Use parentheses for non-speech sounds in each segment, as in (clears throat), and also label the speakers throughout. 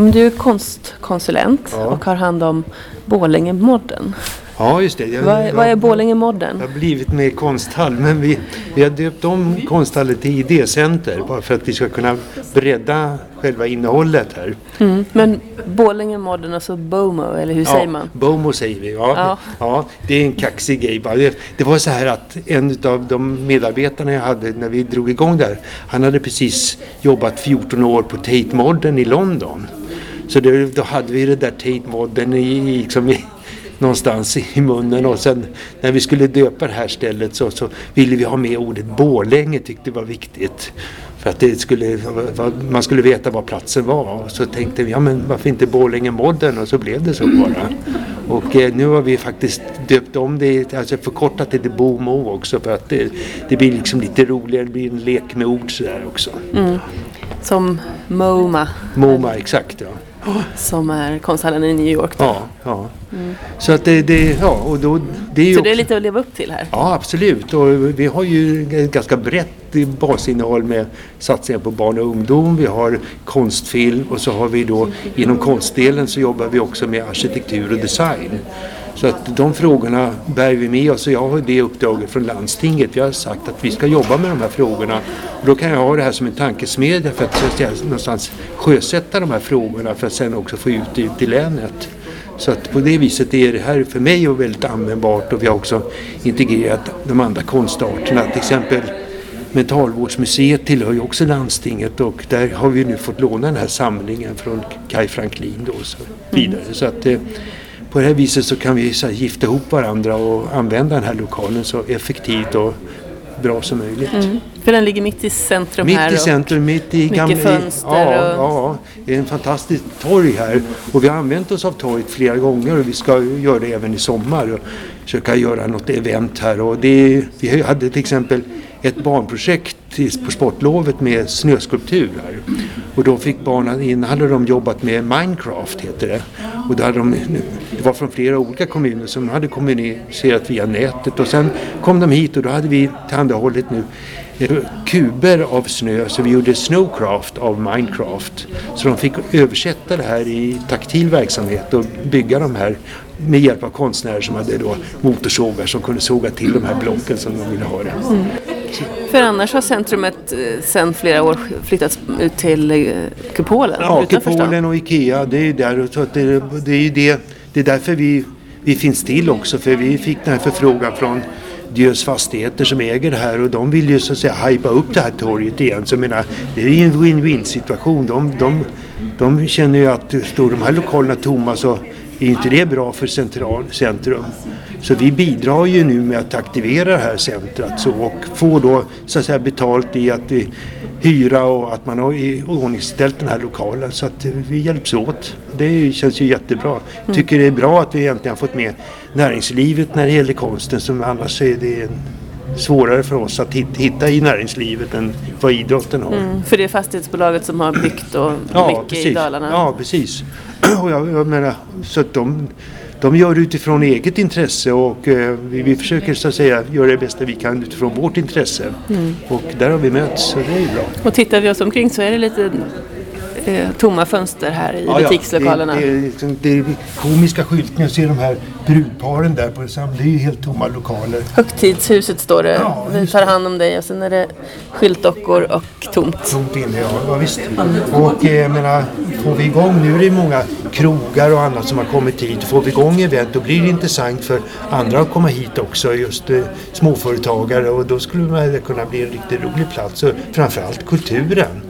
Speaker 1: men du är konstkonsulent
Speaker 2: Ja.
Speaker 1: och har hand om Borlänge-modden.
Speaker 2: Ja, just det. Jag,
Speaker 1: Vad, är- vad är Borlänge-modden?
Speaker 2: Det har blivit med konsthall, men vi, vi har döpt om konsthallen till idécenter bara för att vi ska kunna bredda själva innehållet här.
Speaker 1: Mm. Men Borlänge-modden, alltså BOMO, eller hur säger man?
Speaker 2: Bomo säger vi. Ja.
Speaker 1: Ja.
Speaker 2: Ja. det är en kaxig grej bara. Det, det var så här att en av de medarbetarna jag hade när vi drog igång där, han hade precis jobbat 14 år på Tate Modern i London. Så det, då hade vi det där Tate Modern i, liksom i, någonstans i munnen och sen när vi skulle döpa det här stället så, så ville vi ha med ordet Borlänge tyckte det var viktigt. För att det skulle, man skulle veta var platsen var. Och så tänkte vi, ja men varför inte Borlänge Modern? Och så blev det så bara. Och eh, nu har vi faktiskt döpt om det, alltså förkortat det till BOMO också för att det, det blir liksom lite roligare, det blir en lek med ord sådär också.
Speaker 1: Som MoMA,
Speaker 2: MoMA, exakt ja.
Speaker 1: Som är konsthallen i New York. Då.
Speaker 2: Ja, ja. Så att det, det, ja och då, det är ju
Speaker 1: Så
Speaker 2: också,
Speaker 1: det är lite att leva upp till här.
Speaker 2: Ja, absolut. Och vi har ju ett ganska brett basinnehåll med satsningar på barn och ungdom. Vi har konstfilm och så har vi då inom konstdelen så jobbar vi också med arkitektur och design. Så att de frågorna bär vi med oss och jag har det uppdraget från landstinget. Vi har sagt att vi ska jobba med de här frågorna. Och då kan jag ha det här som en tankesmedja för att någonstans sjösätta de här frågorna för att sen också få ut det ut i länet. Så att på det viset är det här för mig väldigt användbart och vi har också integrerat de andra konstarterna. Till exempel Mentalvårdsmuseet tillhör ju också landstinget och där har vi nu fått låna den här samlingen från Kai Franklin då och så vidare. Så att eh, på det här viset så kan vi så här, gifta ihop varandra och använda den här lokalen så effektivt och bra som möjligt.
Speaker 1: För den ligger mitt i centrum
Speaker 2: Mitt
Speaker 1: här.
Speaker 2: i
Speaker 1: och-
Speaker 2: centrum, mitt i gamla...
Speaker 1: fönster
Speaker 2: ja,
Speaker 1: och-
Speaker 2: ja, det är en fantastisk torg här. Och vi har använt oss av torget flera gånger och vi ska göra det även i sommar. Och försöka göra något event här. Och det, vi hade till exempel ett barnprojekt till- på sportlovet med snöskulpturer. Och då fick barnen, innan hade de jobbat med Minecraft heter det. Och då hade de, det var från flera olika kommuner som hade kommunicerat via nätet. Och sen kom de hit och då hade vi tillhandahållit nu eh, kuber av snö så vi gjorde Snowcraft av Minecraft. Så de fick översätta det här i taktil verksamhet och bygga de här med hjälp av konstnärer som hade då motorsågar som kunde såga till de här blocken som de ville ha det.
Speaker 1: För annars har centrumet eh, sedan flera år flyttats ut till eh, kupolen
Speaker 2: Ja. Kupolen och Ikea, det är där. Så det, det är det, det är därför vi, vi finns till också. För vi fick den här förfrågan från Diös Fastigheter som äger det här och de vill ju så att säga hypa upp det här torget igen. Så jag menar, det är ju en win-win situation. De, de, de känner ju att står de här lokalerna tomma så är inte det bra för central, centrum. Så vi bidrar ju nu med att aktivera det här centret så, och få då så att säga betalt i att vi hyra och att man har iordningställt den här lokalen så att eh, vi hjälps åt. Det känns ju jättebra. Tycker det är bra att vi egentligen har fått med näringslivet när det gäller konsten som annars är det en svårare för oss att hit- hitta i näringslivet än vad idrotten har.
Speaker 1: Mm, för det är fastighetsbolaget som har byggt och mycket i Dalarna.
Speaker 2: Ja, precis. (clears throat) Och jag, jag menar, så att de, de gör det utifrån eget intresse och eh, vi, vi försöker så att säga göra det bästa vi kan utifrån vårt intresse.
Speaker 1: Mm.
Speaker 2: Och där har vi mötts så det är ju bra.
Speaker 1: Och tittar vi oss omkring så är det lite eh, tomma fönster här i butikslokalerna.
Speaker 2: Det, det, är liksom, det är komiska skyltningar. Se de här brudparen där på sam- Det är ju helt tomma lokaler.
Speaker 1: Högtidshuset står det.
Speaker 2: Ja,
Speaker 1: vi tar hand om dig och sen är det skyltdockor och tomt.
Speaker 2: Tomt inne, ja, ja visst. Och eh, jag menar, får vi igång, nu är det många krogar och annat som har kommit hit. Får vi igång event då blir det intressant för andra att komma hit också, just eh, småföretagare och då skulle det kunna bli en riktigt rolig plats. Och framförallt kulturen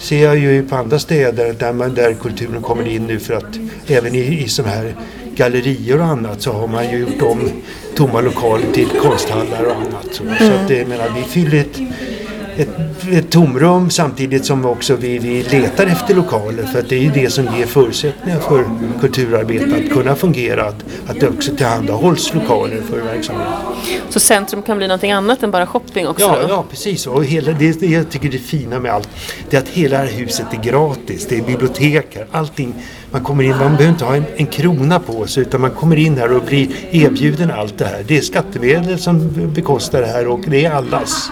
Speaker 2: ser jag ju på andra städer där, man, där kulturen kommer in nu för att även i, i sådana här gallerier och annat så har man ju gjort om tomma lokaler till konsthallar och annat. Så, så att, jag menar, vi fyller ett, ett, ett tomrum samtidigt som också vi, vi letar efter lokaler för att det är ju det som ger förutsättningar för kulturarbete att kunna fungera, att, att det också tillhandahålls lokaler för verksamheten.
Speaker 1: Så centrum kan bli någonting annat än bara shopping också
Speaker 2: Ja,
Speaker 1: då?
Speaker 2: ja precis. Och hela, det, det jag tycker det fina med allt det är att hela det här huset är gratis. Det är bibliotek här. Allting. Man kommer in, man behöver inte ha en, en krona på sig utan man kommer in här och blir erbjuden allt det här. Det är skattemedel som bekostar det här och det är allas.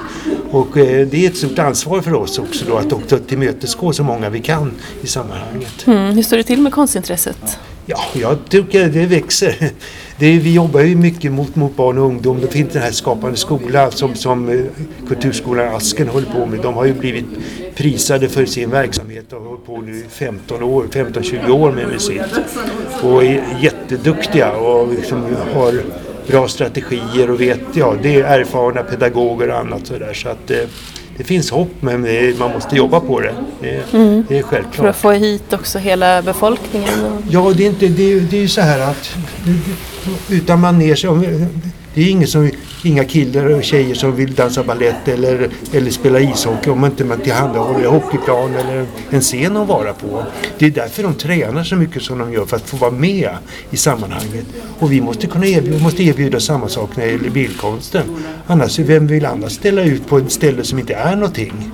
Speaker 2: Och eh, det är ett stort ansvar för oss också då att också tillmötesgå så många vi kan i sammanhanget.
Speaker 1: Mm, hur står det till med konstintresset?
Speaker 2: Ja, jag tycker det växer. Det, vi jobbar ju mycket mot, mot barn och ungdom. Det finns den här Skapande skola som, som eh, Kulturskolan Asken håller på med. De har ju blivit prisade för sin verksamhet och har hållit på nu 15 år, 15-20 år med museet. Och är jätteduktiga och liksom har bra strategier och vet, ja, det är erfarna pedagoger och annat sådär. Så att eh, det finns hopp men man måste jobba på det. Det, mm. det är självklart.
Speaker 1: För att få hit också hela befolkningen?
Speaker 2: Ja, det är, inte, det är, det är ju så här att utan manege, det är ingen som, inga killar och tjejer som vill dansa ballett eller, eller spela ishockey om man inte man tillhandahåller en hockeyplan eller en scen att vara på. Det är därför de tränar så mycket som de gör för att få vara med i sammanhanget. Och vi måste kunna erbjuda, måste erbjuda samma sak när det gäller bildkonsten. Annars, vem vill annars ställa ut på ett ställe som inte är någonting?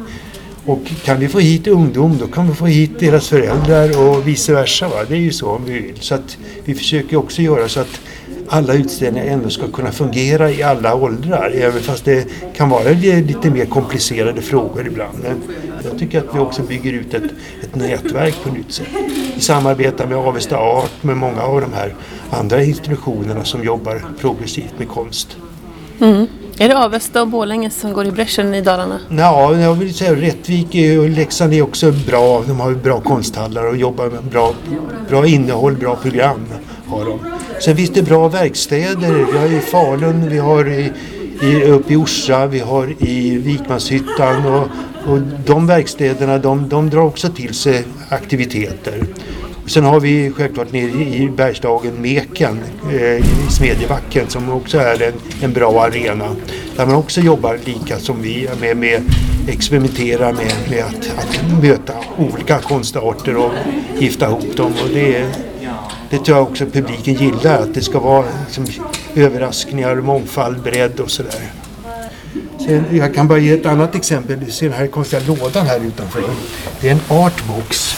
Speaker 2: Och kan vi få hit ungdom då kan vi få hit deras föräldrar och vice versa. Va? Det är ju så om vi vill. Så att vi försöker också göra så att alla utställningar ändå ska kunna fungera i alla åldrar. Även fast det kan vara lite mer komplicerade frågor ibland. Men jag tycker att vi också bygger ut ett, ett nätverk på nytt sätt. Vi samarbetar med Avesta Art, med många av de här andra institutionerna som jobbar progressivt med konst.
Speaker 1: Mm. Är det Avesta och Borlänge som går i bräschen i Dalarna?
Speaker 2: Ja, jag vill säga Rättvik och Leksand är också bra. De har bra konsthallar och jobbar med bra, bra innehåll, bra program. Har de. Sen finns det bra verkstäder. Vi har i Falun, vi har i, i, uppe i Orsa, vi har i Vikmanshyttan och, och de verkstäderna de, de drar också till sig aktiviteter. Sen har vi självklart nere i Bergslagen Meken eh, i Smedjebacken som också är en, en bra arena. Där man också jobbar lika som vi med, med experimentera med, med att, att möta olika konstarter och gifta ihop dem. Och det, det tror jag också publiken gillar, att det ska vara liksom, överraskningar, mångfald, bredd och sådär. Sen, jag kan bara ge ett annat exempel. Du ser den här konstiga lådan här utanför. Det är en artbox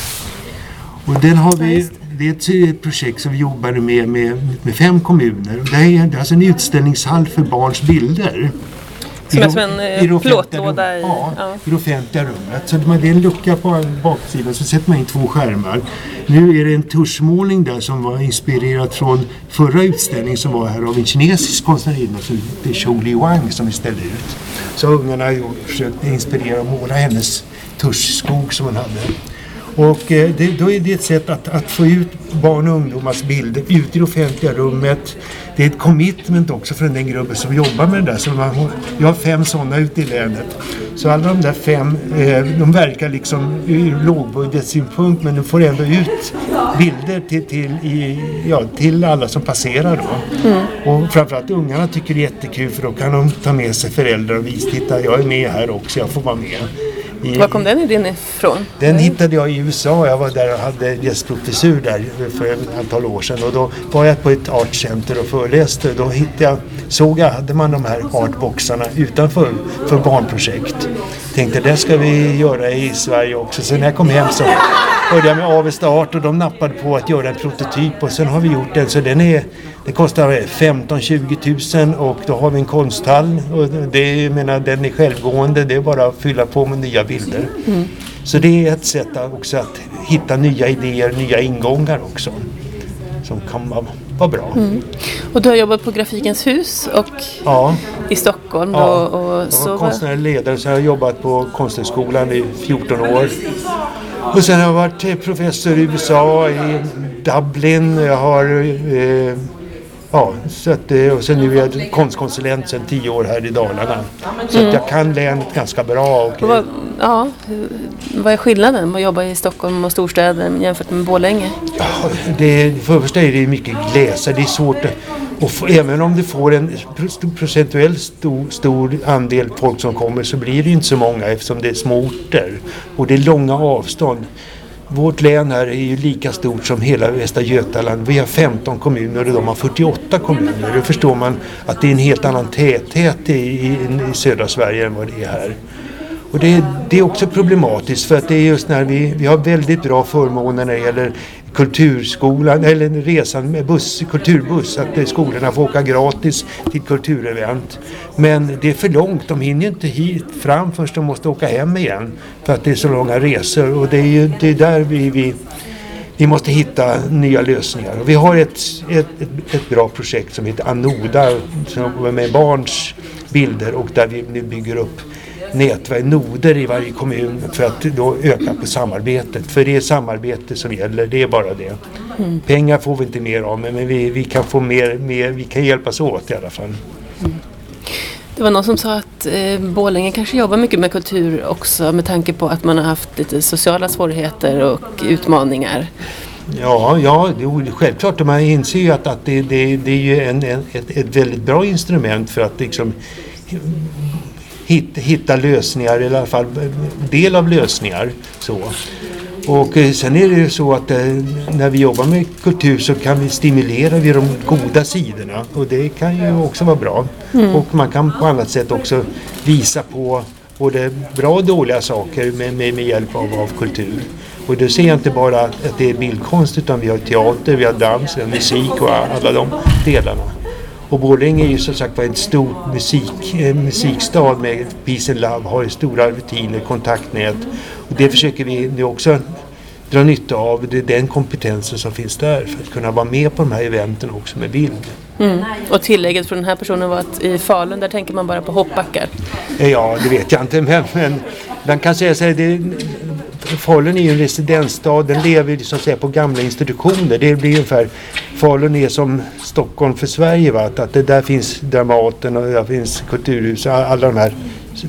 Speaker 2: och den har vi, det är ett projekt som vi jobbar med med, med fem kommuner. Det är alltså en utställningshall för barns bilder.
Speaker 1: Som är som en eh, plåtlåda
Speaker 2: i, ja, ja. i det offentliga rummet. Så det är en lucka på baksidan så sätter man in två skärmar. Nu är det en tuschmålning där som var inspirerad från förra utställningen som var här av en kinesisk konstnärinna som heter Zhou Li Wang som vi ställde ut. Så ungarna har försökt inspirera och måla hennes tuschskog som hon hade. Och eh, det, då är det ett sätt att, att få ut barn och ungdomars bilder ut i det offentliga rummet. Det är ett commitment också från den gruppen som jobbar med det där. Så man, jag har fem sådana ute i länet. Så alla de där fem, eh, de verkar liksom ur lågbudgetsynpunkt men de får ändå ut bilder till, till, i, ja, till alla som passerar då. Mm. Och framförallt ungarna tycker det är jättekul för då kan de ta med sig föräldrar och visa, titta jag är med här också, jag får vara med.
Speaker 1: I, Var kom den idén ifrån?
Speaker 2: Den hittade jag i USA. Jag var där och hade gästprofessur där för ett antal år sedan. Och då var jag på ett artcenter och föreläste. Då hittade jag, såg jag, hade man de här artboxarna utanför för barnprojekt. Tänkte det ska vi göra i Sverige också. Så när jag kom hem så började jag med Avesta Art och de nappade på att göra en prototyp och sen har vi gjort den. Så den är det kostar 15-20 000 och då har vi en konsthall. Och det, menar, den är självgående, det är bara att fylla på med nya bilder. Mm. Så det är ett sätt också att hitta nya idéer, nya ingångar också. Som kan vara, vara bra. Mm.
Speaker 1: Och du har jobbat på Grafikens hus och
Speaker 2: ja.
Speaker 1: i Stockholm.
Speaker 2: Ja.
Speaker 1: Och, och
Speaker 2: jag var konstnärlig ledare så jag har jobbat på Konsthögskolan i 14 år. Och sen har jag varit professor i USA, i Dublin. Jag har eh, Ja, så att, eh, och sen nu är jag konstkonsulent sedan tio år här i Dalarna. Så mm. att jag kan länet ganska bra. Och,
Speaker 1: vad, ja, vad är skillnaden att jobba i Stockholm och storstäder jämfört med Borlänge?
Speaker 2: Ja, det, för det första är det mycket glesare. Det är svårt och få, även om du får en procentuellt stor, stor andel folk som kommer så blir det inte så många eftersom det är små orter och det är långa avstånd. Vårt län här är ju lika stort som hela Västra Götaland. Vi har 15 kommuner och de har 48 kommuner. Då förstår man att det är en helt annan täthet i, i, i södra Sverige än vad det är här. Och det, det, är också problematiskt för att det är just när vi, vi har väldigt bra förmåner när det gäller kulturskolan eller resan med buss, kulturbuss, att eh, skolorna får åka gratis till kulturevent. Men det är för långt, de hinner inte hit fram först de måste åka hem igen för att det är så långa resor och det är ju det är där vi, vi vi måste hitta nya lösningar. Vi har ett, ett, ett, bra projekt som heter Anoda som med barns bilder och där vi nu bygger upp nätverk, noder i varje kommun för att då öka på samarbetet. För det är samarbete som gäller, det är bara det. Mm. Pengar får vi inte mer av men vi, vi kan få mer, mer, vi kan hjälpas åt i alla fall. Mm.
Speaker 1: Det var någon som sa att eh, Borlänge kanske jobbar mycket med kultur också med tanke på att man har haft lite sociala svårigheter och utmaningar.
Speaker 2: Ja, ja det, självklart. Man inser ju att, att det, det, det är ju en, en, ett, ett väldigt bra instrument för att liksom hitta, hitta lösningar, eller i alla fall del av lösningar. Så. Och eh, sen är det ju så att eh, när vi jobbar med kultur så kan vi stimulera vid de goda sidorna och det kan ju också vara bra. Mm. Och man kan på annat sätt också visa på både bra och dåliga saker med, med, med hjälp av, av kultur. Och då ser jag inte bara att det är bildkonst utan vi har teater, vi har dans, vi har musik och alla de delarna. Och Borlänge är ju som sagt var en stor musik, eh, musikstad med Peace and Love, har stora rutiner, kontaktnät. Och det försöker vi nu också dra nytta av, det är den kompetensen som finns där för att kunna vara med på de här eventen också med bild.
Speaker 1: Mm. Och tillägget från den här personen var att i Falun där tänker man bara på hoppbackar.
Speaker 2: Ja, det vet jag inte men, men man kan säga så här, det, Falun är ju en residensstad, den lever så att säga på gamla institutioner. Det blir ungefär, Falun är som Stockholm för Sverige. Va? Att det där finns Dramaten och där finns Kulturhuset, alla de här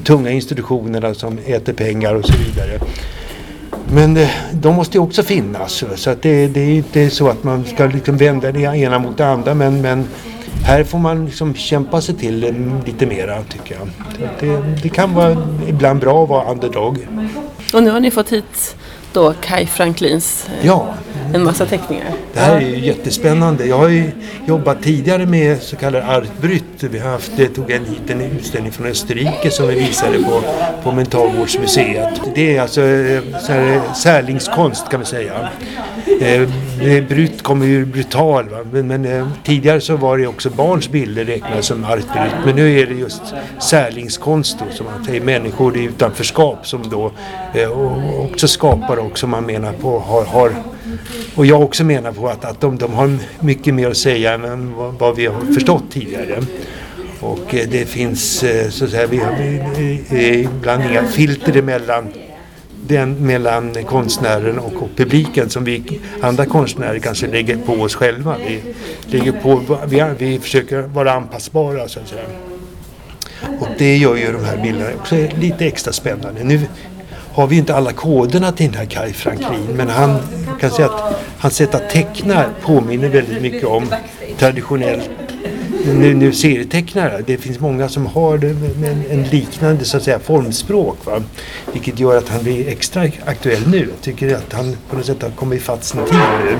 Speaker 2: tunga institutionerna som äter pengar och så vidare. Men eh, de måste ju också finnas. Så att det, det är inte så att man ska liksom vända det ena mot det andra. Men, men här får man liksom kämpa sig till eh, lite mera tycker jag. Det, det, kan vara ibland bra att vara underdog.
Speaker 1: Och nu har ni fått hit då Kai Franklins
Speaker 2: eh, ja.
Speaker 1: en massa teckningar.
Speaker 2: Det här är ju jättespännande. Jag har ju jobbat tidigare med så kallad vi har haft, det tog en hit en utställning från Österrike som vi visade på, på Mentalvårdsmuseet. Det är alltså eh, så här, eh, särlingskonst kan man säga. Eh, brut kommer ju brutal va? men, men eh, tidigare så var det också barns bilder räknade som artbrut Men nu är det just särlingskonst då, som man säger, människor i utanförskap som då eh, också skapar och som man menar på har, har och jag också menar på att, att de, de har mycket mer att säga än vad, vad vi har förstått tidigare. Och eh, det finns eh, så att säga, vi har ibland inga filter emellan den mellan konstnären och, och, publiken som vi andra konstnärer kanske lägger på oss själva. Vi, lägger på, vi, vi försöker vara anpassbara så att säga. Och det gör ju de här bilderna också lite extra spännande. Nu har vi inte alla koderna till den här Kai Franklin men han kan säga att hans sätt att teckna påminner väldigt mycket om traditionellt nu, nu serietecknare. Det finns många som har en, en liknande så att säga, formspråk. Va? Vilket gör att han blir extra aktuell nu. Jag tycker att han på något sätt har kommit ifatt sin tid nu.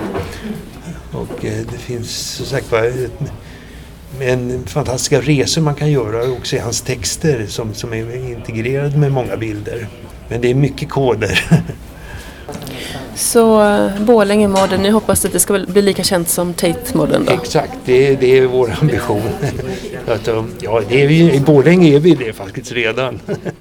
Speaker 2: Och eh, det finns som sagt var en fantastiska resor man kan göra också i hans texter som, som är integrerade med många bilder. Men det är mycket koder. (laughs)
Speaker 1: Så uh, Borlänge Modern, ni hoppas att det ska bli lika känt som Tate Modern då?
Speaker 2: Exakt, det, det är vår ambition. (laughs) att, ja, det är vi, I Borlänge är vi det faktiskt redan. (laughs)